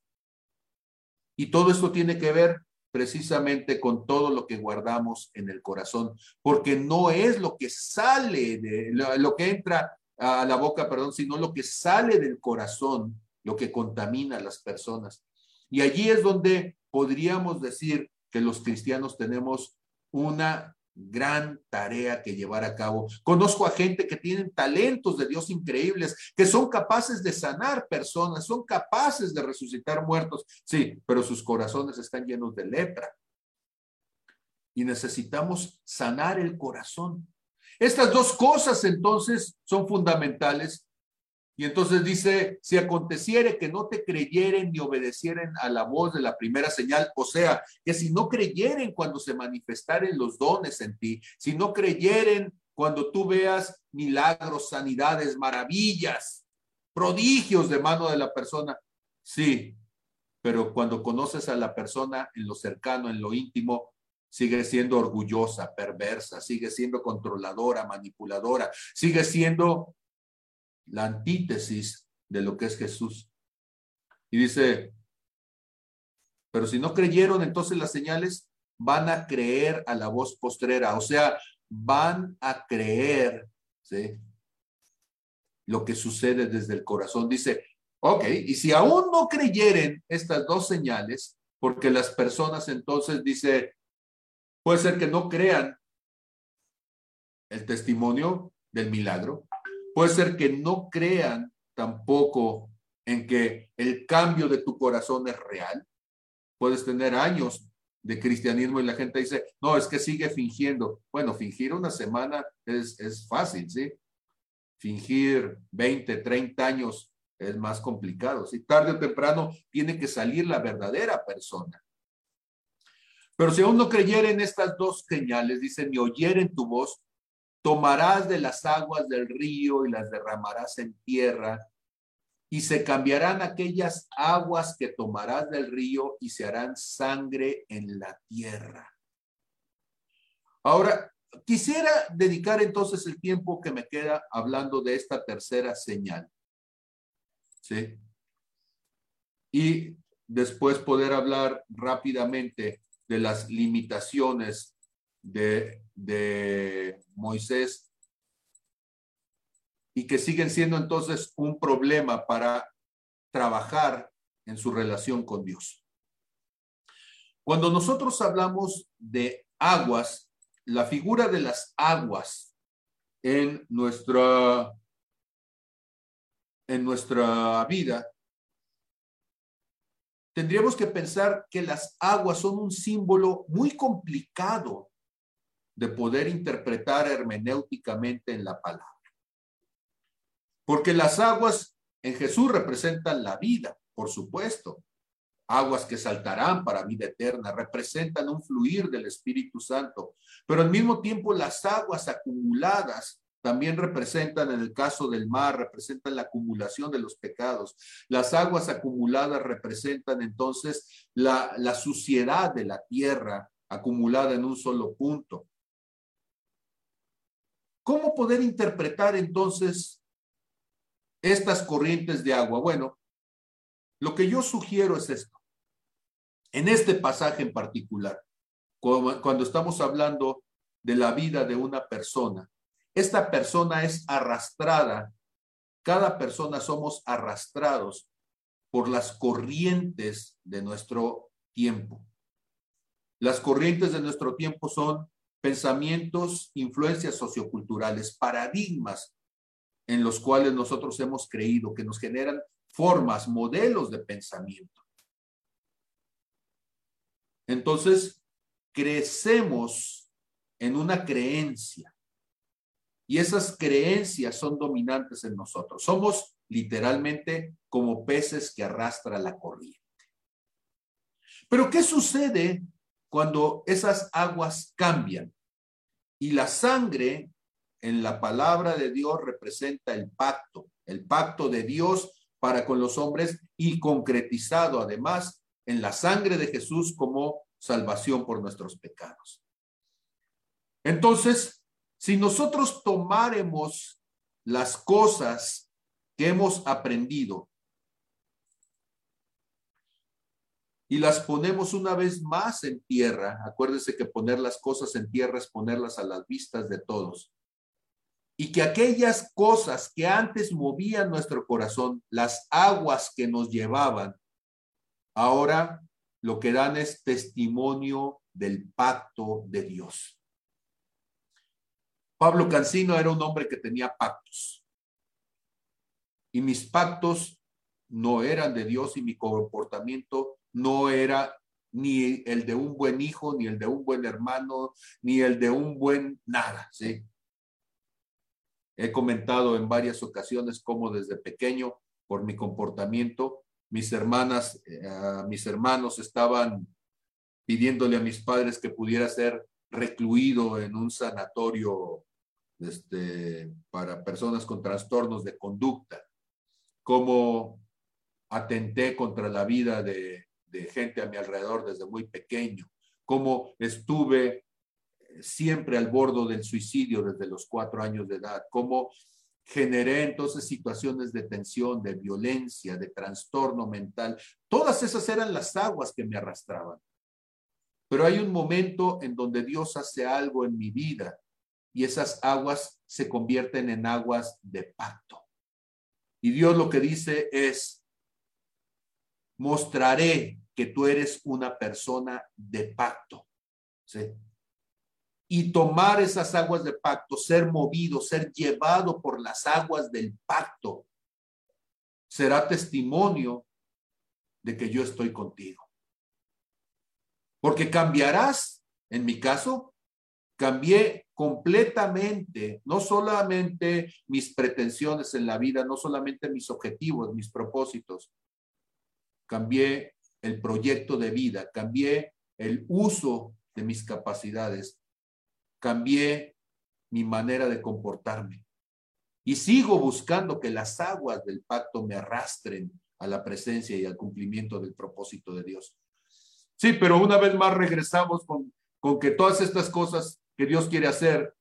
Y todo esto tiene que ver precisamente con todo lo que guardamos en el corazón, porque no es lo que sale de lo, que entra a la boca, perdón, sino lo que sale del corazón, lo que contamina a las personas. Y allí es donde podríamos decir que los cristianos tenemos una gran tarea que llevar a cabo. Conozco a gente que tienen talentos de Dios increíbles, que son capaces de sanar personas, son capaces de resucitar muertos, sí, pero sus corazones están llenos de lepra. Y necesitamos sanar el corazón. Estas dos cosas entonces son fundamentales y entonces dice, si aconteciere que no te creyeren ni obedecieren a la voz de la primera señal, o sea, que si no creyeren cuando se manifestaren los dones en ti, si no creyeren cuando tú veas milagros, sanidades, maravillas, prodigios de mano de la persona, sí, pero cuando conoces a la persona en lo cercano, en lo íntimo, sigue siendo orgullosa, perversa, sigue siendo controladora, manipuladora, sigue siendo la antítesis de lo que es Jesús. Y dice, pero si no creyeron, entonces las señales van a creer a la voz postrera, o sea, van a creer ¿sí? lo que sucede desde el corazón. Dice, ok, y si aún no creyeren estas dos señales, porque las personas entonces dice, puede ser que no crean el testimonio del milagro, Puede ser que no crean tampoco en que el cambio de tu corazón es real. Puedes tener años de cristianismo y la gente dice, no, es que sigue fingiendo. Bueno, fingir una semana es, es fácil, ¿sí? Fingir 20, 30 años es más complicado. ¿sí? Tarde o temprano tiene que salir la verdadera persona. Pero si aún no creyeren estas dos señales, dice, ni oyeren tu voz, tomarás de las aguas del río y las derramarás en tierra, y se cambiarán aquellas aguas que tomarás del río y se harán sangre en la tierra. Ahora, quisiera dedicar entonces el tiempo que me queda hablando de esta tercera señal. ¿Sí? Y después poder hablar rápidamente de las limitaciones de, Moisés y que siguen siendo entonces un problema para trabajar en su relación con Dios. Cuando nosotros hablamos de aguas, la figura de las aguas en nuestra en nuestra vida tendríamos que pensar que las aguas son un símbolo muy complicado de poder interpretar hermenéuticamente en la palabra. Porque las aguas en Jesús representan la vida, por supuesto. Aguas que saltarán para vida eterna, representan un fluir del Espíritu Santo. Pero al mismo tiempo las aguas acumuladas también representan, en el caso del mar, representan la acumulación de los pecados. Las aguas acumuladas representan entonces la, la suciedad de la tierra acumulada en un solo punto. ¿Cómo poder interpretar entonces estas corrientes de agua? Bueno, lo que yo sugiero es esto. En este pasaje en particular, cuando estamos hablando de la vida de una persona, esta persona es arrastrada, cada persona somos arrastrados por las corrientes de nuestro tiempo. Las corrientes de nuestro tiempo son pensamientos, influencias socioculturales, paradigmas en los cuales nosotros hemos creído, que nos generan formas, modelos de pensamiento. Entonces, crecemos en una creencia y esas creencias son dominantes en nosotros. Somos literalmente como peces que arrastra la corriente. Pero ¿qué sucede cuando esas aguas cambian? Y la sangre en la palabra de Dios representa el pacto, el pacto de Dios para con los hombres y concretizado además en la sangre de Jesús como salvación por nuestros pecados. Entonces, si nosotros tomáremos las cosas que hemos aprendido y las ponemos una vez más en tierra, acuérdese que poner las cosas en tierra es ponerlas a las vistas de todos. Y que aquellas cosas que antes movían nuestro corazón, las aguas que nos llevaban, ahora lo que dan es testimonio del pacto de Dios. Pablo Cancino era un hombre que tenía pactos. Y mis pactos no eran de Dios y mi comportamiento no era ni el de un buen hijo, ni el de un buen hermano, ni el de un buen nada, ¿sí? He comentado en varias ocasiones cómo desde pequeño, por mi comportamiento, mis hermanas, eh, mis hermanos estaban pidiéndole a mis padres que pudiera ser recluido en un sanatorio este, para personas con trastornos de conducta, cómo atenté contra la vida de, gente a mi alrededor desde muy pequeño, cómo estuve siempre al borde del suicidio desde los cuatro años de edad, cómo generé entonces situaciones de tensión, de violencia, de trastorno mental. Todas esas eran las aguas que me arrastraban. Pero hay un momento en donde Dios hace algo en mi vida y esas aguas se convierten en aguas de pacto. Y Dios lo que dice es, mostraré que tú eres una persona de pacto. Y tomar esas aguas de pacto, ser movido, ser llevado por las aguas del pacto, será testimonio de que yo estoy contigo. Porque cambiarás, en mi caso, cambié completamente, no solamente mis pretensiones en la vida, no solamente mis objetivos, mis propósitos, cambié el proyecto de vida, cambié el uso de mis capacidades, cambié mi manera de comportarme. Y sigo buscando que las aguas del pacto me arrastren a la presencia y al cumplimiento del propósito de Dios. Sí, pero una vez más regresamos con, con que todas estas cosas que Dios quiere hacer,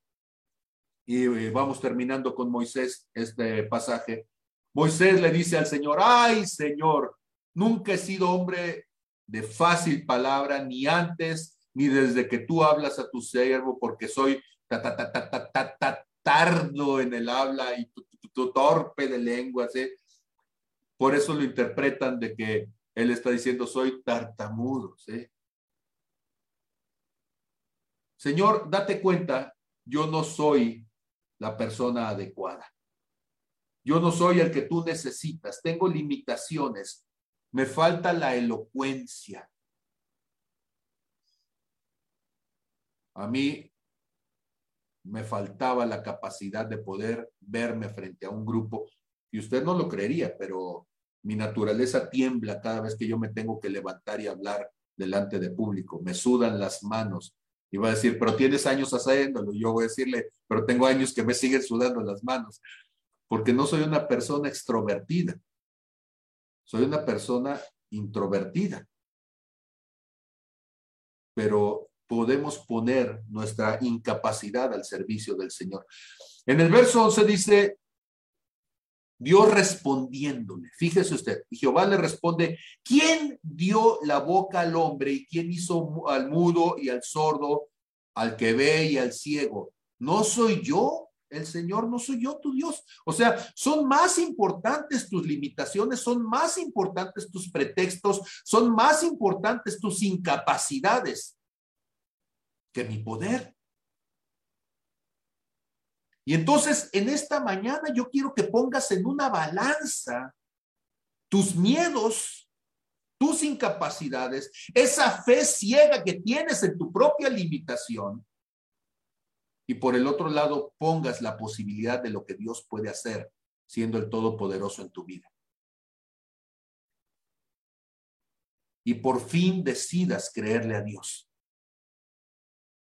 y eh, vamos terminando con Moisés este pasaje, Moisés le dice al Señor, ay Señor, Nunca he sido hombre de fácil palabra, ni antes, ni desde que tú hablas a tu siervo, porque soy ta, ta, ta, ta, ta, ta, tardo en el habla y tu, torpe de lenguas. ¿eh? Por eso lo interpretan de que él está diciendo, soy tartamudo. Señor, date cuenta, yo no soy la persona adecuada. Yo no soy el que tú necesitas. Tengo limitaciones me falta la elocuencia. A mí me faltaba la capacidad de poder verme frente a un grupo, y usted no lo creería, pero mi naturaleza tiembla cada vez que yo me tengo que levantar y hablar delante de público. Me sudan las manos. Y va a decir, pero tienes años haciéndolo. Yo voy a decirle, pero tengo años que me siguen sudando las manos, porque no soy una persona extrovertida. Soy una persona introvertida, pero podemos poner nuestra incapacidad al servicio del Señor. En el verso 11 dice, Dios respondiéndole, fíjese usted, Jehová le responde, ¿quién dio la boca al hombre y quién hizo al mudo y al sordo, al que ve y al ciego? ¿No soy yo? El Señor no soy yo tu Dios. O sea, son más importantes tus limitaciones, son más importantes tus pretextos, son más importantes tus incapacidades que mi poder. Y entonces, en esta mañana yo quiero que pongas en una balanza tus miedos, tus incapacidades, esa fe ciega que tienes en tu propia limitación y por el otro lado pongas la posibilidad de lo que Dios puede hacer siendo el Todopoderoso en tu vida. y por fin decidas creerle a Dios.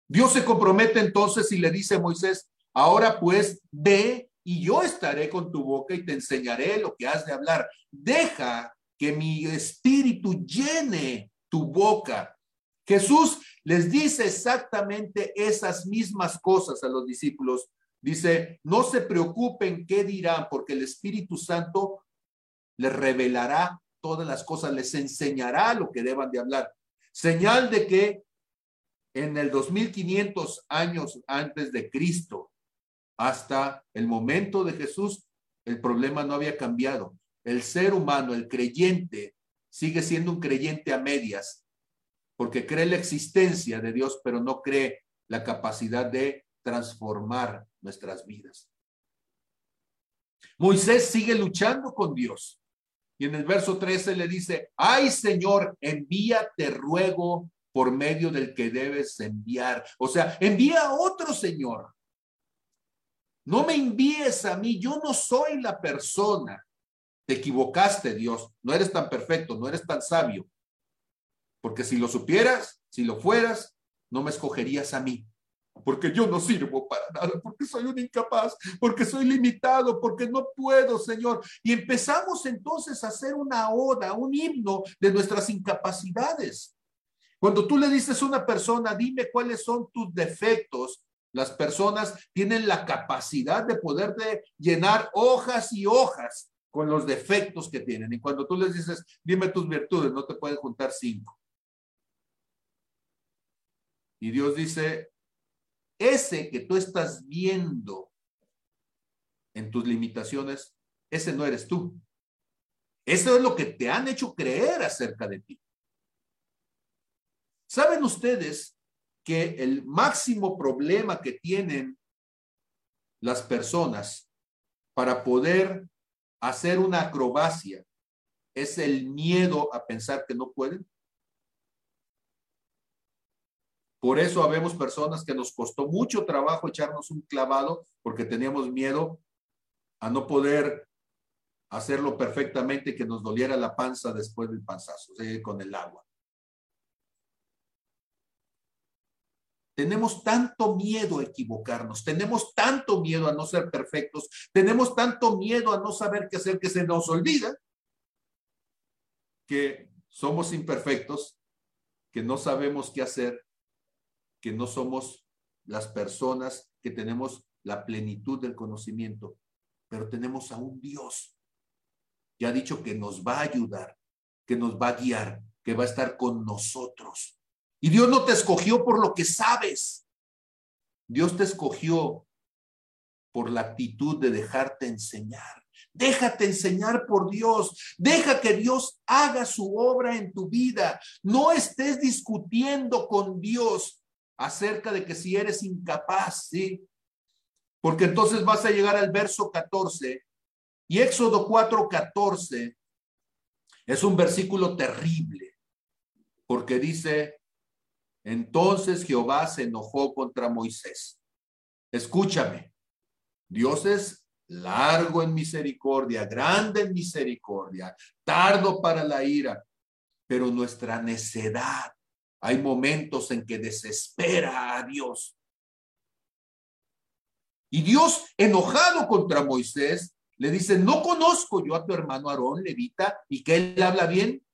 Dios se compromete entonces y le dice a Moisés, ahora pues ve y yo estaré con tu boca y te enseñaré lo que has de hablar. Deja que mi espíritu llene tu boca. Jesús les dice exactamente esas mismas cosas a los discípulos. Dice, no se preocupen qué dirán, porque el Espíritu Santo les revelará todas las cosas, les enseñará lo que deban de hablar. Señal de que en el 2500 años antes de Cristo, hasta el momento de Jesús, el problema no había cambiado. El ser humano, el creyente, sigue siendo un creyente a medias, porque cree la existencia de Dios, pero no cree la capacidad de transformar nuestras vidas. Moisés sigue luchando con Dios. Y en el verso 13 le dice, ay Señor, envíate ruego por medio del que debes enviar. O sea, envía a otro Señor. No me envíes a mí, yo no soy la persona. Te equivocaste, Dios. No eres tan perfecto, no eres tan sabio. Porque si lo supieras, si lo fueras, no me escogerías a mí. Porque yo no sirvo para nada, porque soy un incapaz, porque soy limitado, porque no puedo, Señor. Y empezamos entonces a hacer una oda, un himno de nuestras incapacidades. Cuando tú le dices a una persona, dime cuáles son tus defectos, las personas tienen la capacidad de poder de llenar hojas y hojas con los defectos que tienen. Y cuando tú les dices, dime tus virtudes, no te pueden juntar cinco. Y Dios dice, ese que tú estás viendo en tus limitaciones, ese no eres tú. Eso es lo que te han hecho creer acerca de ti. ¿Saben ustedes que el máximo problema que tienen las personas para poder hacer una acrobacia es el miedo a pensar que no pueden? Por eso habemos personas que nos costó mucho trabajo echarnos un clavado porque teníamos miedo a no poder hacerlo perfectamente que nos doliera la panza después del panzazo, con el agua. Tenemos tanto miedo a equivocarnos, tenemos tanto miedo a no ser perfectos, tenemos tanto miedo a no saber qué hacer que se nos olvida que somos imperfectos, que no sabemos qué hacer, que no somos las personas que tenemos la plenitud del conocimiento, pero tenemos a un Dios que ha dicho que nos va a ayudar, que nos va a guiar, que va a estar con nosotros. Y Dios no te escogió por lo que sabes. Dios te escogió por la actitud de dejarte enseñar. Déjate enseñar por Dios. Deja que Dios haga su obra en tu vida. No estés discutiendo con Dios acerca de que si eres incapaz, ¿sí? Porque entonces vas a llegar al verso 14 y Éxodo 4, 14 es un versículo terrible porque dice, entonces Jehová se enojó contra Moisés. Escúchame, Dios es largo en misericordia, grande en misericordia, tardo para la ira, pero nuestra necedad, hay momentos en que desespera a Dios. Y Dios, enojado contra Moisés, le dice, no conozco yo a tu hermano Aarón, levita, y que él habla bien.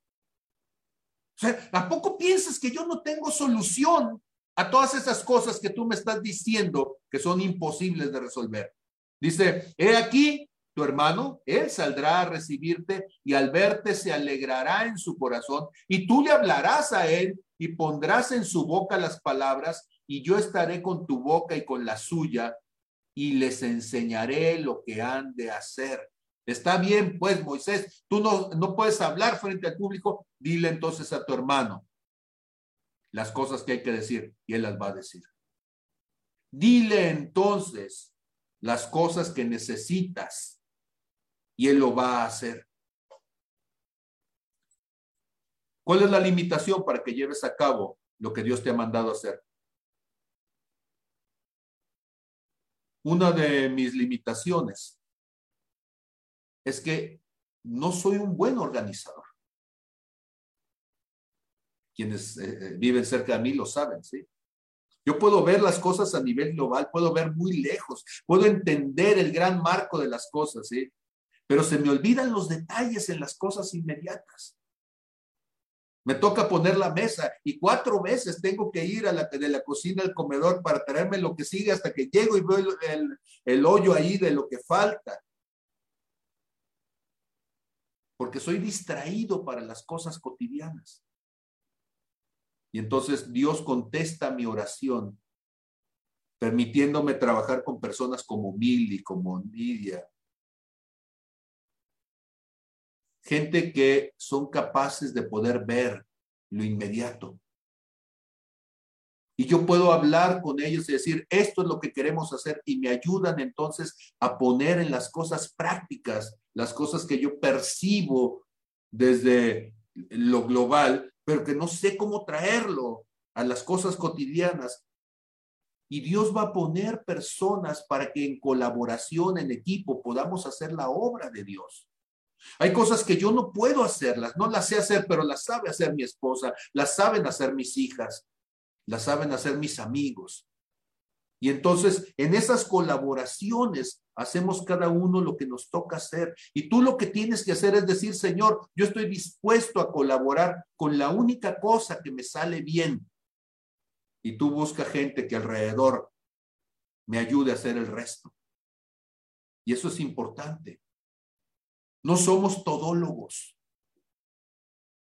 O sea, ¿a poco piensas que yo no tengo solución a todas esas cosas que tú me estás diciendo que son imposibles de resolver? Dice, he aquí tu hermano, él saldrá a recibirte y al verte se alegrará en su corazón y tú le hablarás a él y pondrás en su boca las palabras y yo estaré con tu boca y con la suya y les enseñaré lo que han de hacer. Está bien, pues, Moisés, tú no, no puedes hablar frente al público, dile entonces a tu hermano las cosas que hay que decir y él las va a decir. Dile entonces las cosas que necesitas y él lo va a hacer. ¿Cuál es la limitación para que lleves a cabo lo que Dios te ha mandado hacer? Una de mis limitaciones es que no soy un buen organizador. quienes eh, eh, viven cerca de mí lo saben, ¿sí? Yo puedo ver las cosas a nivel global, puedo ver muy lejos, puedo entender el gran marco de las cosas, ¿sí? Pero se me olvidan los detalles en las cosas inmediatas. Me toca poner la mesa y cuatro veces tengo que ir a la, de la cocina al comedor para traerme lo que sigue hasta que llego y veo el, el hoyo ahí de lo que falta. Porque soy distraído para las cosas cotidianas. Y entonces Dios contesta mi oración, permitiéndome trabajar con personas como Milly, como Nidia. Gente que son capaces de poder ver lo inmediato. Y yo puedo hablar con ellos y decir, esto es lo que queremos hacer y me ayudan entonces a poner en las cosas prácticas, las cosas que yo percibo desde lo global, pero que no sé cómo traerlo a las cosas cotidianas. Y Dios va a poner personas para que en colaboración, en equipo, podamos hacer la obra de Dios. Hay cosas que yo no puedo hacerlas, no las sé hacer, pero las sabe hacer mi esposa, las saben hacer mis hijas, las saben hacer mis amigos. Y entonces en esas colaboraciones hacemos cada uno lo que nos toca hacer. Y tú lo que tienes que hacer es decir, Señor, yo estoy dispuesto a colaborar con la única cosa que me sale bien. Y tú busca gente que alrededor me ayude a hacer el resto. Y eso es importante. No somos todólogos.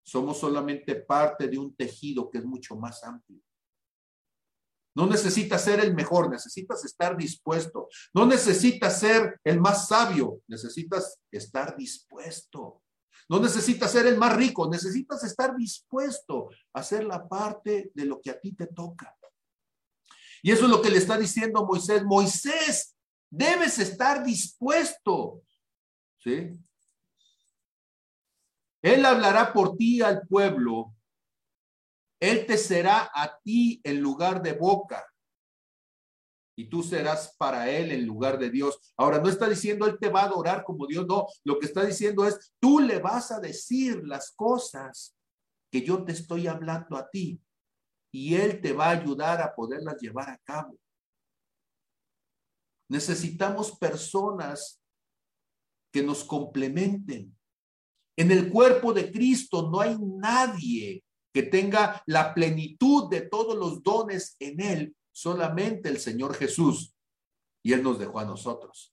Somos solamente parte de un tejido que es mucho más amplio. No necesitas ser el mejor, necesitas estar dispuesto. No necesitas ser el más sabio, necesitas estar dispuesto. No necesitas ser el más rico, necesitas estar dispuesto a hacer la parte de lo que a ti te toca. Y eso es lo que le está diciendo Moisés. Moisés, debes estar dispuesto. ¿Sí? Él hablará por ti al pueblo él te será a ti en lugar de boca y tú serás para Él en lugar de Dios. Ahora, no está diciendo Él te va a adorar como Dios, no. Lo que está diciendo es, tú le vas a decir las cosas que yo te estoy hablando a ti y Él te va a ayudar a poderlas llevar a cabo. Necesitamos personas que nos complementen. En el cuerpo de Cristo no hay nadie que tenga la plenitud de todos los dones en él, solamente el Señor Jesús. Y Él nos dejó a nosotros.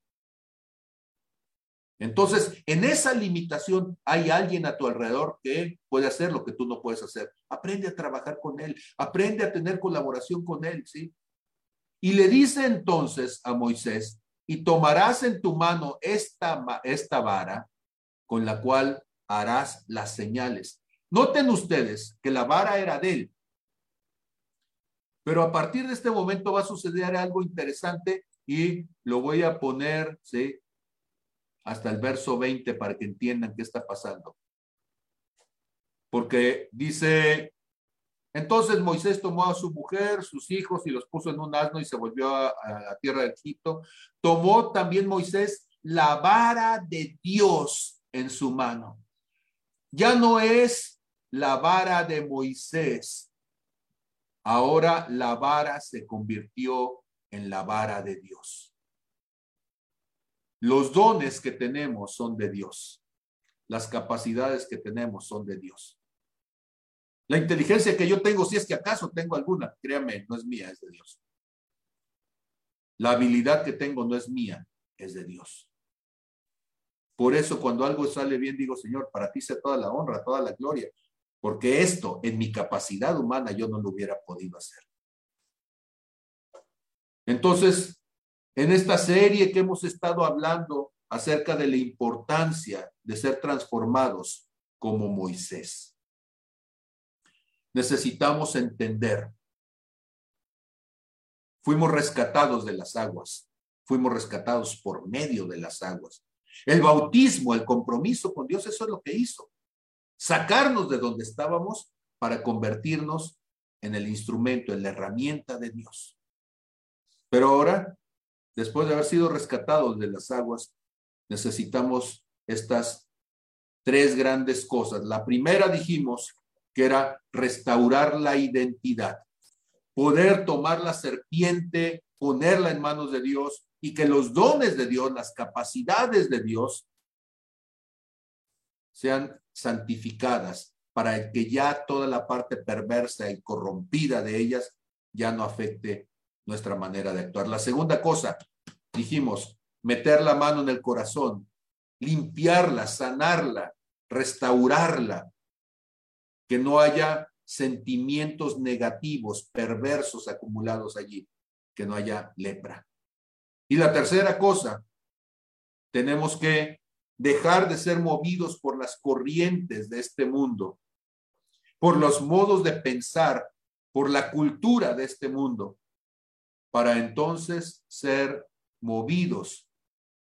Entonces, en esa limitación hay alguien a tu alrededor que puede hacer lo que tú no puedes hacer. Aprende a trabajar con Él, aprende a tener colaboración con Él, ¿sí? Y le dice entonces a Moisés, y tomarás en tu mano esta, esta vara con la cual harás las señales. Noten ustedes que la vara era de él. Pero a partir de este momento va a suceder algo interesante y lo voy a poner, ¿sí? Hasta el verso 20 para que entiendan qué está pasando. Porque dice, entonces Moisés tomó a su mujer, sus hijos y los puso en un asno y se volvió a, la tierra de Egipto. Tomó también Moisés la vara de Dios en su mano. Ya no es la vara de Moisés. Ahora la vara se convirtió en la vara de Dios. Los dones que tenemos son de Dios. Las capacidades que tenemos son de Dios. La inteligencia que yo tengo, si es que acaso tengo alguna, créame, no es mía, es de Dios. La habilidad que tengo no es mía, es de Dios. Por eso cuando algo sale bien, digo, Señor, para ti sea toda la honra, toda la gloria, porque esto en mi capacidad humana yo no lo hubiera podido hacer. Entonces, en esta serie que hemos estado hablando acerca de la importancia de ser transformados como Moisés, necesitamos entender, fuimos rescatados de las aguas, fuimos rescatados por medio de las aguas. El bautismo, el compromiso con Dios, eso es lo que hizo sacarnos de donde estábamos para convertirnos en el instrumento, en la herramienta de Dios. Pero ahora, después de haber sido rescatados de las aguas, necesitamos estas tres grandes cosas. La primera dijimos que era restaurar la identidad, poder tomar la serpiente, ponerla en manos de Dios y que los dones de Dios, las capacidades de Dios sean santificadas para que ya toda la parte perversa y corrompida de ellas ya no afecte nuestra manera de actuar. La segunda cosa, dijimos, meter la mano en el corazón, limpiarla, sanarla, restaurarla, que no haya sentimientos negativos, perversos acumulados allí, que no haya lepra. Y la tercera cosa, tenemos que dejar de ser movidos por las corrientes de este mundo, por los modos de pensar, por la cultura de este mundo, para entonces ser movidos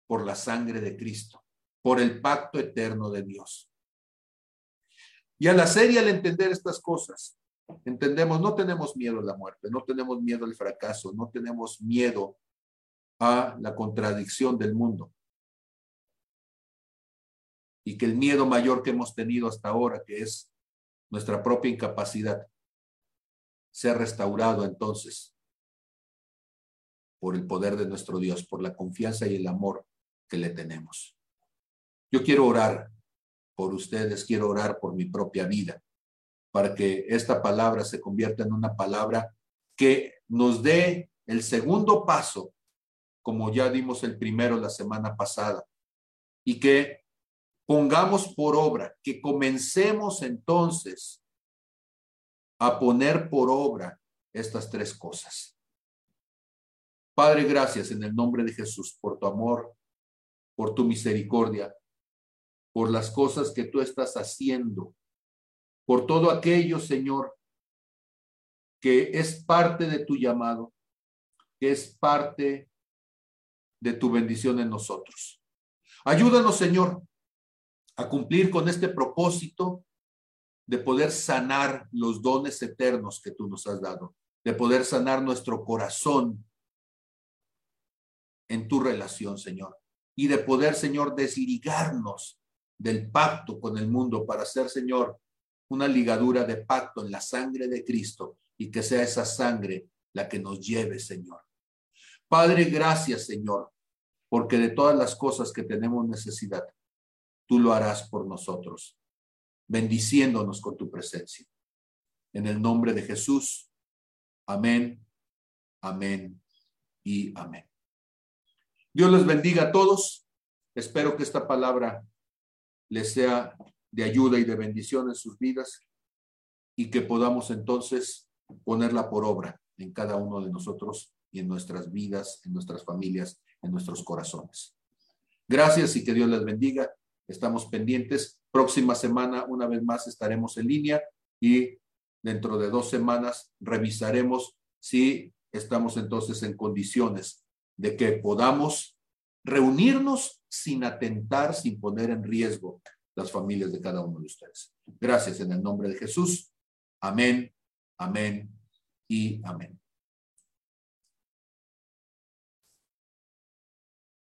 por la sangre de Cristo, por el pacto eterno de Dios. Y al hacer y al entender estas cosas, entendemos, no tenemos miedo a la muerte, no tenemos miedo al fracaso, no tenemos miedo a la contradicción del mundo. Y que el miedo mayor que hemos tenido hasta ahora, que es nuestra propia incapacidad, sea restaurado entonces por el poder de nuestro Dios, por la confianza y el amor que le tenemos. Yo quiero orar por ustedes, quiero orar por mi propia vida, para que esta palabra se convierta en una palabra que nos dé el segundo paso, como ya dimos el primero la semana pasada, y que pongamos por obra, que comencemos entonces a poner por obra estas tres cosas. Padre, gracias en el nombre de Jesús por tu amor, por tu misericordia, por las cosas que tú estás haciendo, por todo aquello, Señor, que es parte de tu llamado, que es parte de tu bendición en nosotros. Ayúdanos, Señor, a cumplir con este propósito de poder sanar los dones eternos que tú nos has dado, de poder sanar nuestro corazón en tu relación, Señor, y de poder, Señor, desligarnos del pacto con el mundo para ser, Señor, una ligadura de pacto en la sangre de Cristo y que sea esa sangre la que nos lleve, Señor. Padre, gracias, Señor, porque de todas las cosas que tenemos necesidad, tú lo harás por nosotros, bendiciéndonos con tu presencia. En el nombre de Jesús. Amén, amén y amén. Dios les bendiga a todos. Espero que esta palabra les sea de ayuda y de bendición en sus vidas y que podamos entonces ponerla por obra en cada uno de nosotros y en nuestras vidas, en nuestras familias, en nuestros corazones. Gracias y que Dios les bendiga. Estamos pendientes. Próxima semana, una vez más, estaremos en línea y dentro de dos semanas revisaremos si estamos entonces en condiciones de que podamos reunirnos sin atentar, sin poner en riesgo las familias de cada uno de ustedes. Gracias en el nombre de Jesús. Amén, amén y amén.